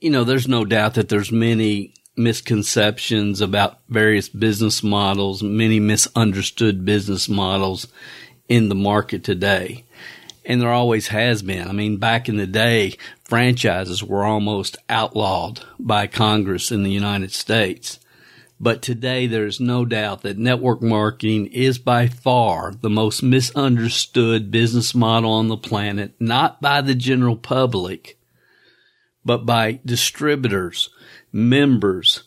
you know, there's no doubt that there's many misconceptions about various business models, many misunderstood business models in the market today. And there always has been. I mean, back in the day, franchises were almost outlawed by Congress in the United States. But today there's no doubt that network marketing is by far the most misunderstood business model on the planet, not by the general public, but by distributors, members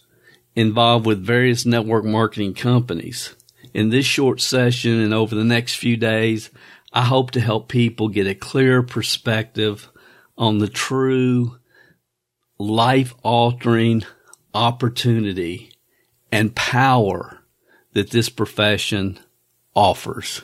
involved with various network marketing companies. In this short session and over the next few days, I hope to help people get a clear perspective on the true life altering opportunity and power that this profession offers.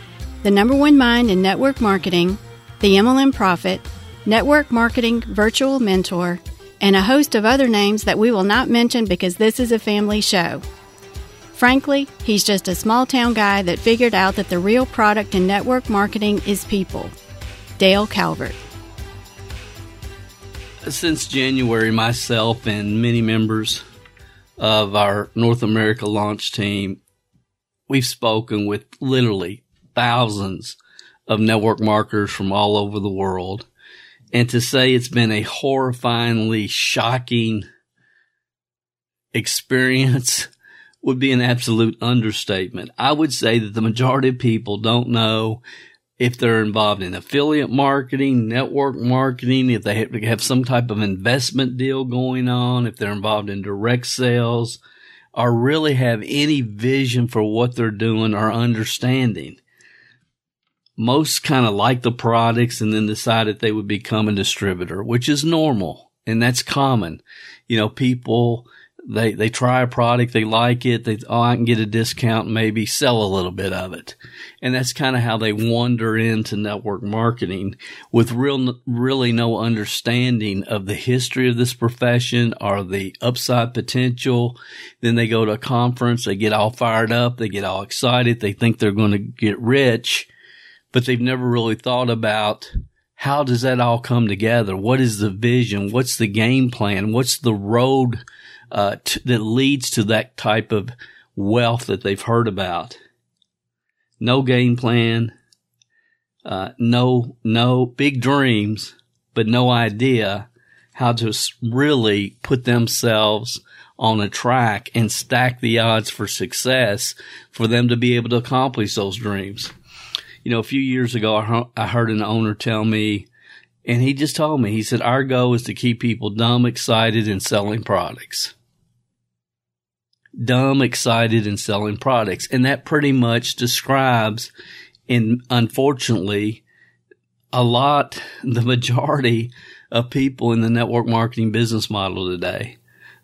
the number one mind in network marketing, the MLM Prophet, network marketing virtual mentor, and a host of other names that we will not mention because this is a family show. Frankly, he's just a small town guy that figured out that the real product in network marketing is people. Dale Calvert since January, myself and many members of our North America launch team, we've spoken with literally thousands of network marketers from all over the world. And to say it's been a horrifyingly shocking experience would be an absolute understatement. I would say that the majority of people don't know if they're involved in affiliate marketing, network marketing, if they have some type of investment deal going on, if they're involved in direct sales, or really have any vision for what they're doing or understanding. Most kind of like the products and then decide that they would become a distributor, which is normal and that's common. You know, people, they, they try a product, they like it, they, oh, I can get a discount and maybe sell a little bit of it. And that's kind of how they wander into network marketing with real, really no understanding of the history of this profession or the upside potential. Then they go to a conference, they get all fired up, they get all excited, they think they're going to get rich, but they've never really thought about how does that all come together? What is the vision? What's the game plan? What's the road uh, t- that leads to that type of wealth that they've heard about. No game plan, uh, no, no big dreams, but no idea how to really put themselves on a track and stack the odds for success for them to be able to accomplish those dreams. You know, a few years ago, I heard an owner tell me, and he just told me, he said, our goal is to keep people dumb, excited, and selling products dumb, excited, and selling products. And that pretty much describes, and unfortunately, a lot, the majority of people in the network marketing business model today.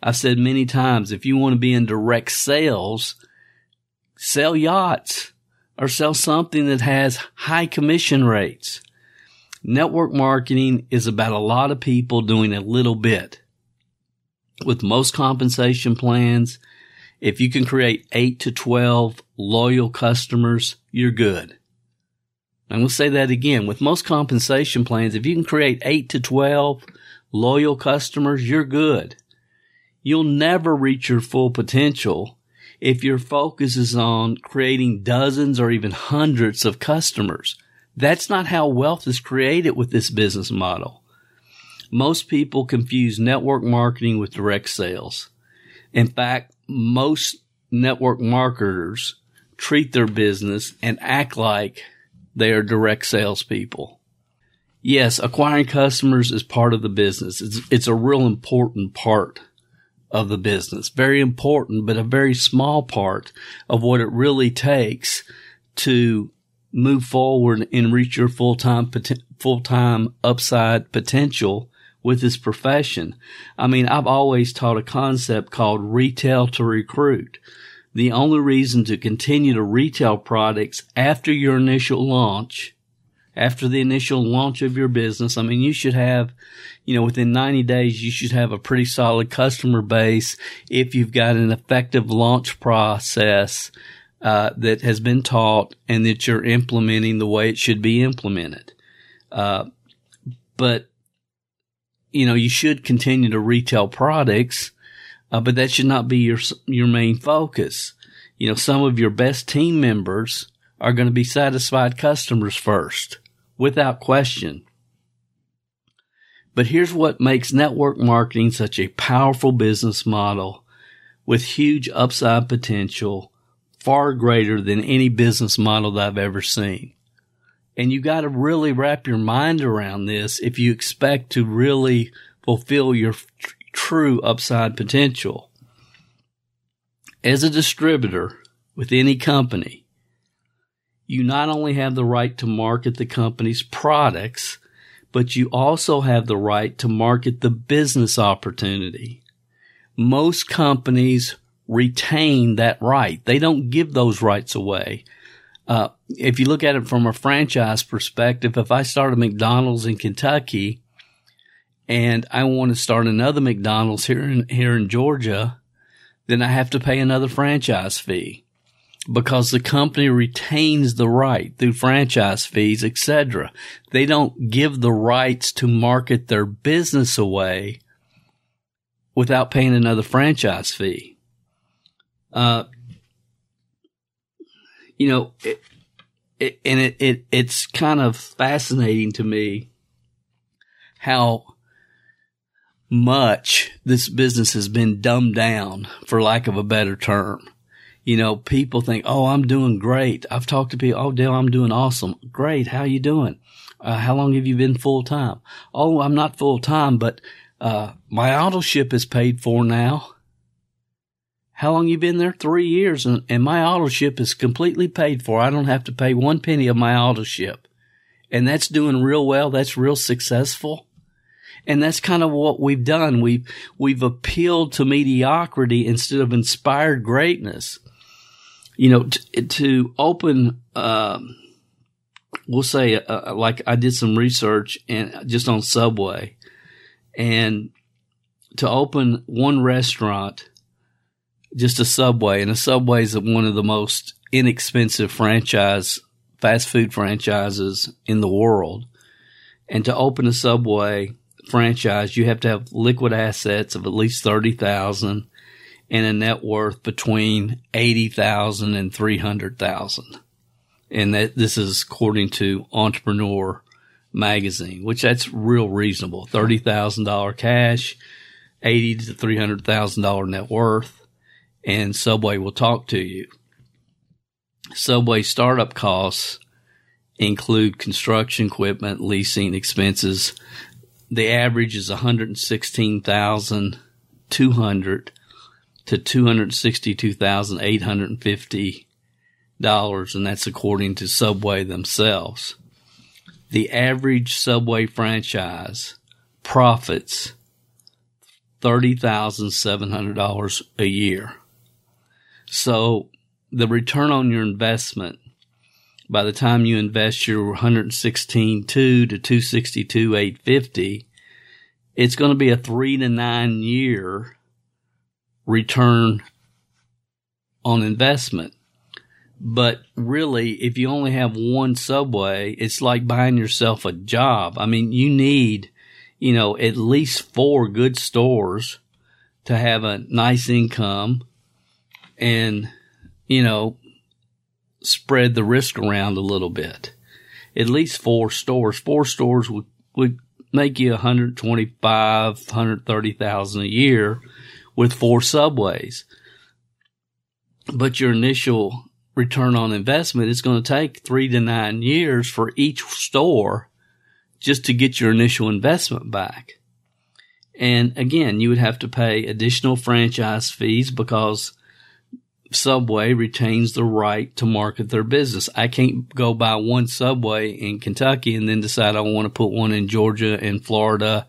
I've said many times, if you want to be in direct sales, sell yachts or sell something that has high commission rates. Network marketing is about a lot of people doing a little bit. With most compensation plans, if you can create eight to 12 loyal customers, you're good. I'm going to say that again. With most compensation plans, if you can create eight to 12 loyal customers, you're good. You'll never reach your full potential if your focus is on creating dozens or even hundreds of customers. That's not how wealth is created with this business model. Most people confuse network marketing with direct sales. In fact, most network marketers treat their business and act like they are direct salespeople. Yes, acquiring customers is part of the business. It's, it's a real important part of the business. Very important, but a very small part of what it really takes to move forward and reach your full-time, full-time upside potential with this profession. I mean, I've always taught a concept called retail to recruit. The only reason to continue to retail products after your initial launch, after the initial launch of your business, I mean, you should have, you know, within 90 days, you should have a pretty solid customer base if you've got an effective launch process uh, that has been taught and that you're implementing the way it should be implemented. Uh, but you know, you should continue to retail products, uh, but that should not be your your main focus. You know, some of your best team members are going to be satisfied customers first, without question. But here's what makes network marketing such a powerful business model with huge upside potential, far greater than any business model that I've ever seen. And you got to really wrap your mind around this if you expect to really fulfill your tr- true upside potential. As a distributor with any company, you not only have the right to market the company's products, but you also have the right to market the business opportunity. Most companies retain that right. They don't give those rights away. Uh, if you look at it from a franchise perspective, if I start a McDonald's in Kentucky and I want to start another McDonald's here in, here in Georgia, then I have to pay another franchise fee because the company retains the right through franchise fees, etc. They don't give the rights to market their business away without paying another franchise fee. Uh, you know, it, it, and it, it, it's kind of fascinating to me how much this business has been dumbed down for lack of a better term. You know, people think, "Oh, I'm doing great." I've talked to people, "Oh, Dale, I'm doing awesome. Great. How are you doing? Uh, how long have you been full time?" "Oh, I'm not full time, but uh, my auto ship is paid for now." How long you been there? Three years, and, and my auto ship is completely paid for. I don't have to pay one penny of my auto ship, and that's doing real well. That's real successful, and that's kind of what we've done. We've we've appealed to mediocrity instead of inspired greatness. You know, to, to open, uh, we'll say, uh, like I did some research and just on Subway, and to open one restaurant just a Subway, and a Subway is one of the most inexpensive franchise fast food franchises in the world. And to open a Subway franchise, you have to have liquid assets of at least 30,000 and a net worth between 80,000 and 300,000. And that this is according to Entrepreneur magazine, which that's real reasonable. $30,000 cash, 80 to $300,000 net worth and Subway will talk to you. Subway startup costs include construction equipment, leasing expenses. The average is 116,200 to 262,850 dollars and that's according to Subway themselves. The average Subway franchise profits $30,700 a year. So the return on your investment by the time you invest your 116.2 to 262 850 it's going to be a 3 to 9 year return on investment but really if you only have one subway it's like buying yourself a job i mean you need you know at least four good stores to have a nice income and, you know, spread the risk around a little bit. At least four stores. Four stores would, would make you 125, 130,000 a year with four subways. But your initial return on investment is going to take three to nine years for each store just to get your initial investment back. And again, you would have to pay additional franchise fees because Subway retains the right to market their business. I can't go buy one Subway in Kentucky and then decide I want to put one in Georgia and Florida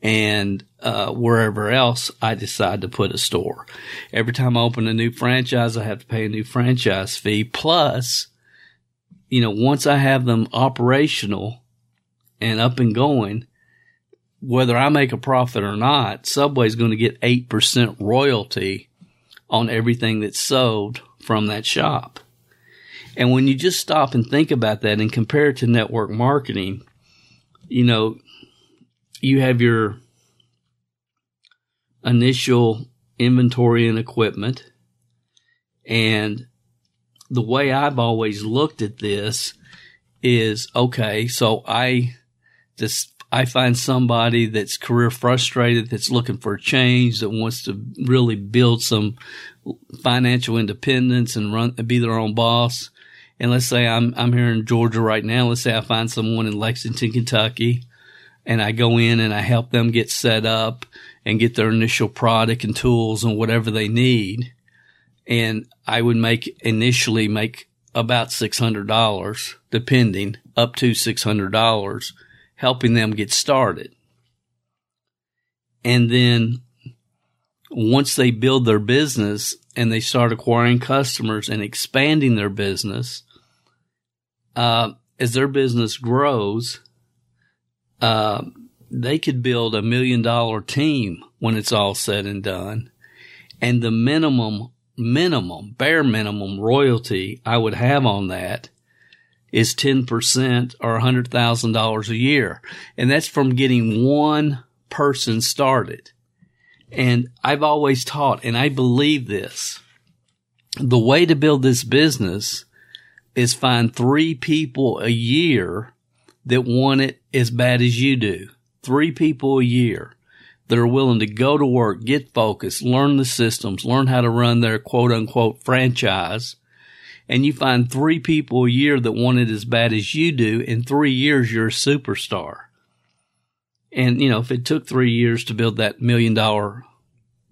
and uh, wherever else I decide to put a store. Every time I open a new franchise, I have to pay a new franchise fee. Plus, you know, once I have them operational and up and going, whether I make a profit or not, Subway's going to get 8% royalty on everything that's sold from that shop. And when you just stop and think about that and compare it to network marketing, you know, you have your initial inventory and equipment. And the way I've always looked at this is okay, so I just I find somebody that's career frustrated, that's looking for a change, that wants to really build some financial independence and run, be their own boss. And let's say I'm, I'm here in Georgia right now. Let's say I find someone in Lexington, Kentucky and I go in and I help them get set up and get their initial product and tools and whatever they need. And I would make initially make about $600 depending up to $600 helping them get started. And then once they build their business and they start acquiring customers and expanding their business, uh, as their business grows, uh, they could build a million dollar team when it's all said and done. And the minimum, minimum, bare minimum royalty I would have on that is 10% or $100,000 a year. And that's from getting one person started. And I've always taught, and I believe this, the way to build this business is find three people a year that want it as bad as you do. Three people a year that are willing to go to work, get focused, learn the systems, learn how to run their quote unquote franchise and you find three people a year that want it as bad as you do, in three years, you're a superstar. And, you know, if it took three years to build that million dollar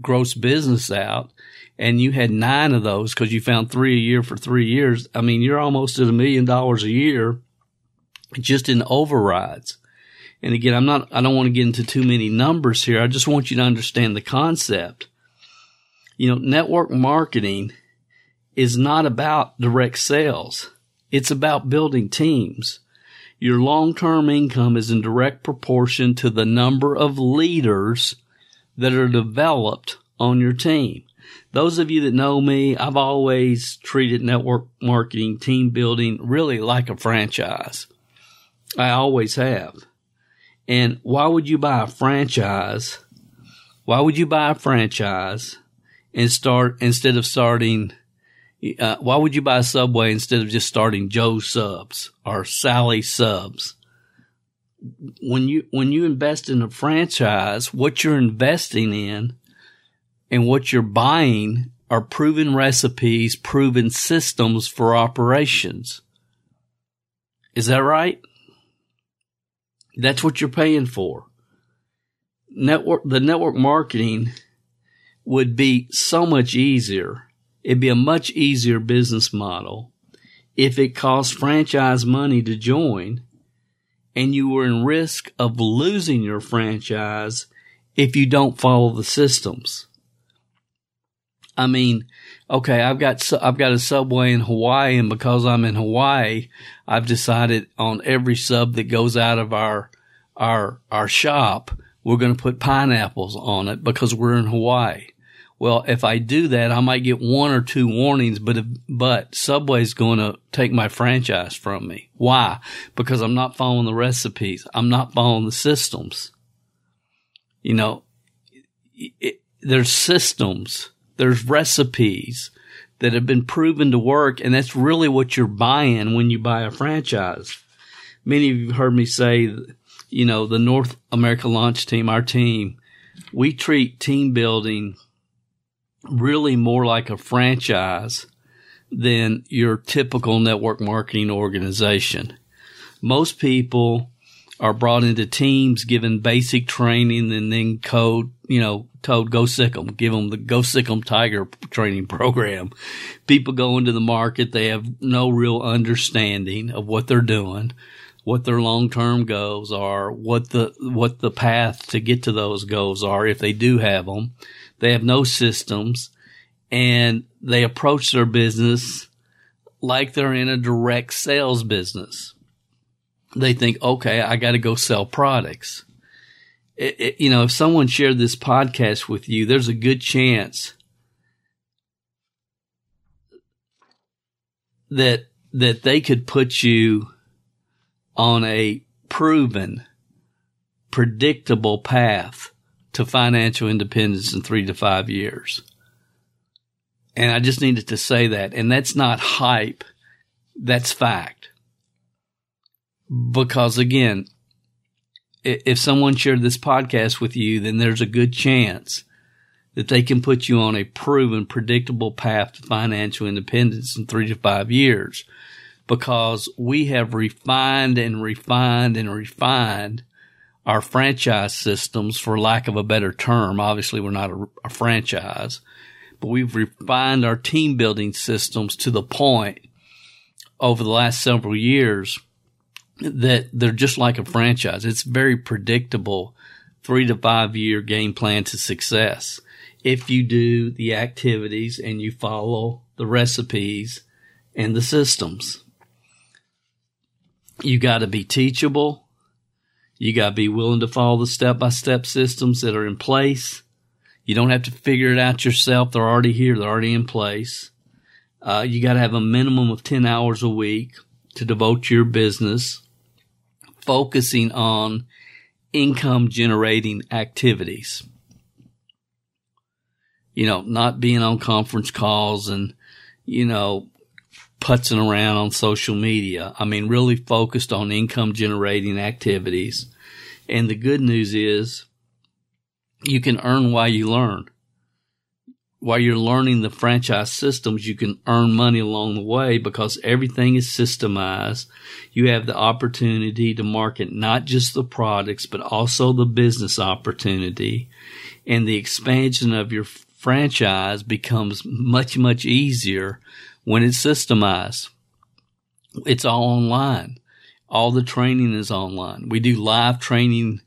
gross business out and you had nine of those because you found three a year for three years, I mean, you're almost at a million dollars a year just in overrides. And again, I'm not, I don't want to get into too many numbers here. I just want you to understand the concept. You know, network marketing is not about direct sales. It's about building teams. Your long-term income is in direct proportion to the number of leaders that are developed on your team. Those of you that know me, I've always treated network marketing, team building really like a franchise. I always have. And why would you buy a franchise? Why would you buy a franchise and start instead of starting uh, why would you buy Subway instead of just starting Joe Subs or Sally Subs? When you when you invest in a franchise, what you're investing in and what you're buying are proven recipes, proven systems for operations. Is that right? That's what you're paying for. Network the network marketing would be so much easier It'd be a much easier business model if it cost franchise money to join and you were in risk of losing your franchise if you don't follow the systems. I mean, okay, I've got I've got a subway in Hawaii, and because I'm in Hawaii, I've decided on every sub that goes out of our our our shop, we're going to put pineapples on it because we're in Hawaii well, if I do that, I might get one or two warnings, but, if, but Subway's going to take my franchise from me. Why? Because I'm not following the recipes. I'm not following the systems. You know, it, there's systems, there's recipes that have been proven to work. And that's really what you're buying when you buy a franchise. Many of you have heard me say, you know, the North America launch team, our team, we treat team building really more like a franchise than your typical network marketing organization. Most people are brought into teams, given basic training, and then code, you know, told go sick 'em, give them the go sick 'em tiger training program. People go into the market, they have no real understanding of what they're doing. what their long-term goals are, what the, what the path to get to those goals are if they do have them. They have no systems and they approach their business like they're in a direct sales business. They think, okay, I got to go sell products. It, it, you know, if someone shared this podcast with you, there's a good chance that that they could put you on a proven, predictable path to financial independence in three to five years. And I just needed to say that. And that's not hype. That's fact. Because again, if someone shared this podcast with you, then there's a good chance that they can put you on a proven, predictable path to financial independence in three to five years because we have refined and refined and refined our franchise systems for lack of a better term. Obviously, we're not a, a franchise, but we've refined our team building systems to the point over the last several years that they're just like a franchise. It's very predictable three to five year game plan to success. If you do the activities and you follow the recipes and the systems, you got to be teachable. You got to be willing to follow the step by step systems that are in place. You don't have to figure it out yourself. They're already here. They're already in place. Uh, you got to have a minimum of 10 hours a week to devote your business, focusing on income generating activities. You know, not being on conference calls and, you know, putzing around on social media. I mean, really focused on income generating activities. And the good news is you can earn while you learn. While you're learning the franchise systems, you can earn money along the way because everything is systemized. You have the opportunity to market not just the products, but also the business opportunity. And the expansion of your franchise becomes much, much easier when it's systemized. It's all online. All the training is online. We do live training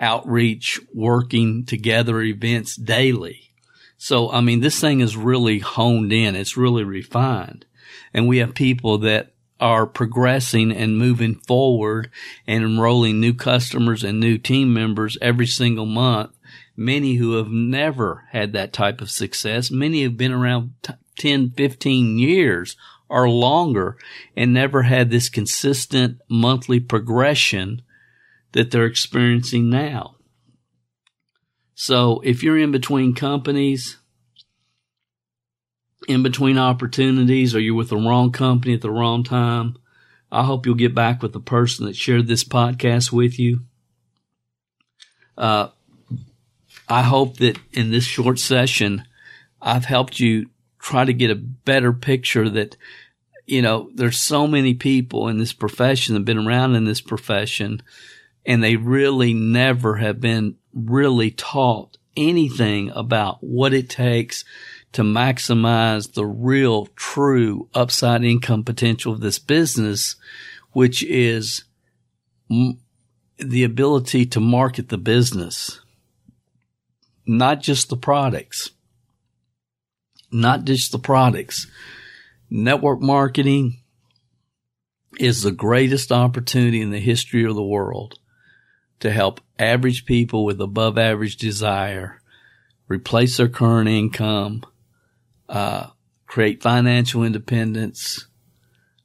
outreach, working together events daily. So, I mean, this thing is really honed in. It's really refined. And we have people that are progressing and moving forward and enrolling new customers and new team members every single month. Many who have never had that type of success. Many have been around t- 10, 15 years or longer and never had this consistent monthly progression that they're experiencing now. So if you're in between companies, in between opportunities, or you're with the wrong company at the wrong time, I hope you'll get back with the person that shared this podcast with you. Uh, I hope that in this short session, I've helped you try to get a better picture that, you know, there's so many people in this profession that have been around in this profession and they really never have been really taught anything about what it takes to maximize the real true upside income potential of this business, which is m- the ability to market the business, not just the products, not just the products. Network marketing is the greatest opportunity in the history of the world to help average people with above average desire replace their current income, uh, create financial independence,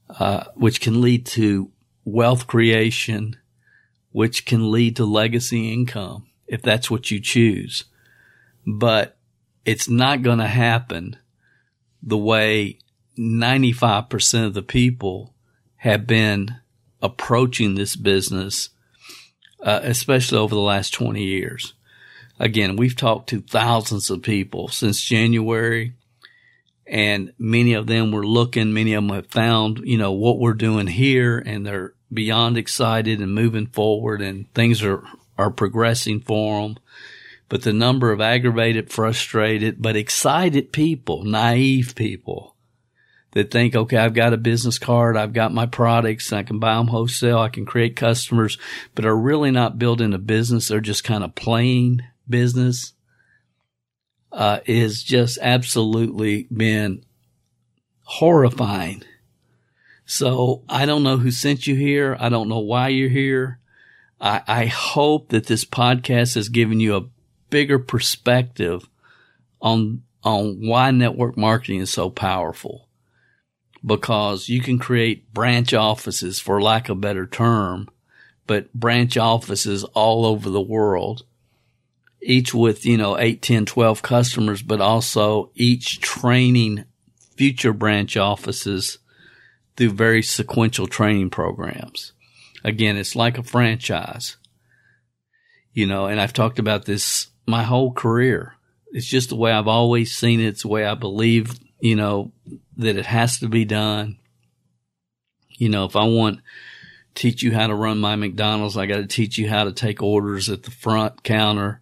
uh, which can lead to wealth creation, which can lead to legacy income if that's what you choose. But it's not going to happen the way 95% of the people have been approaching this business uh, especially over the last 20 years. Again, we've talked to thousands of people since January and many of them were looking, many of them have found, you know, what we're doing here and they're beyond excited and moving forward and things are, are progressing for them. But the number of aggravated, frustrated, but excited people, naive people that think, okay, I've got a business card, I've got my products, I can buy them wholesale, I can create customers, but are really not building a business. They're just kind of playing business. Uh, is just absolutely been horrifying. So I don't know who sent you here. I don't know why you're here. I, I hope that this podcast has given you a bigger perspective on on why network marketing is so powerful because you can create branch offices for lack of a better term, but branch offices all over the world, each with, you know, 8, 10, 12 customers, but also each training future branch offices through very sequential training programs. Again, it's like a franchise, you know, and I've talked about this my whole career. It's just the way I've always seen it. It's the way I believe, you know, that it has to be done. You know, if I want teach you how to run my McDonald's, I got to teach you how to take orders at the front counter.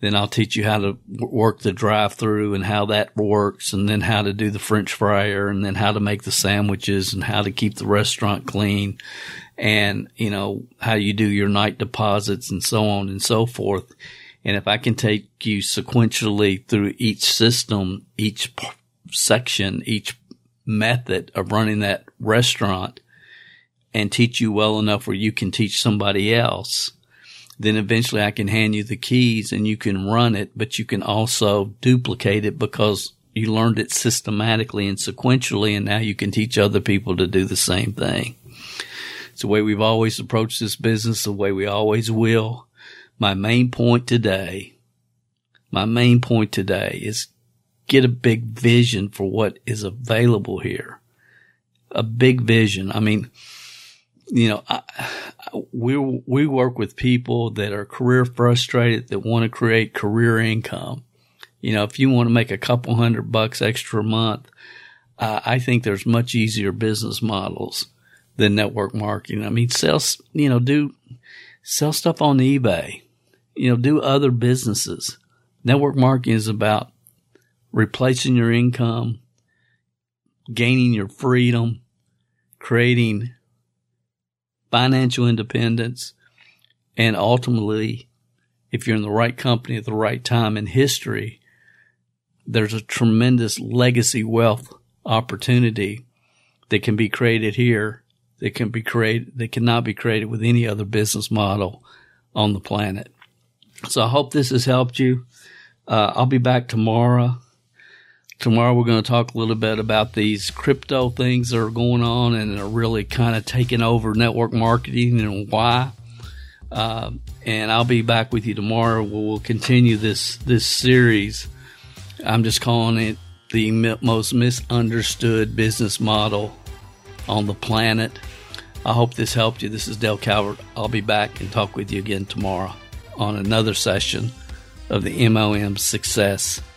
Then I'll teach you how to work the drive through and how that works and then how to do the French fryer and then how to make the sandwiches and how to keep the restaurant clean and, you know, how you do your night deposits and so on and so forth. And if I can take you sequentially through each system, each section, each method of running that restaurant and teach you well enough where you can teach somebody else, then eventually I can hand you the keys and you can run it, but you can also duplicate it because you learned it systematically and sequentially and now you can teach other people to do the same thing. It's the way we've always approached this business, the way we always will my main point today, my main point today is get a big vision for what is available here. A big vision. I mean, you know, I, we, we work with people that are career frustrated that want to create career income. You know, if you want to make a couple hundred bucks extra a month, uh, I think there's much easier business models than network marketing. I mean, sell, you know, do sell stuff on eBay you know, do other businesses. Network marketing is about replacing your income, gaining your freedom, creating financial independence, and ultimately, if you're in the right company at the right time in history, there's a tremendous legacy wealth opportunity that can be created here that can be created that cannot be created with any other business model on the planet. So I hope this has helped you. Uh, I'll be back tomorrow. Tomorrow we're going to talk a little bit about these crypto things that are going on and are really kind of taking over network marketing and why. Uh, and I'll be back with you tomorrow. We'll continue this this series. I'm just calling it the most misunderstood business model on the planet. I hope this helped you. This is Dale Calvert. I'll be back and talk with you again tomorrow on another session of the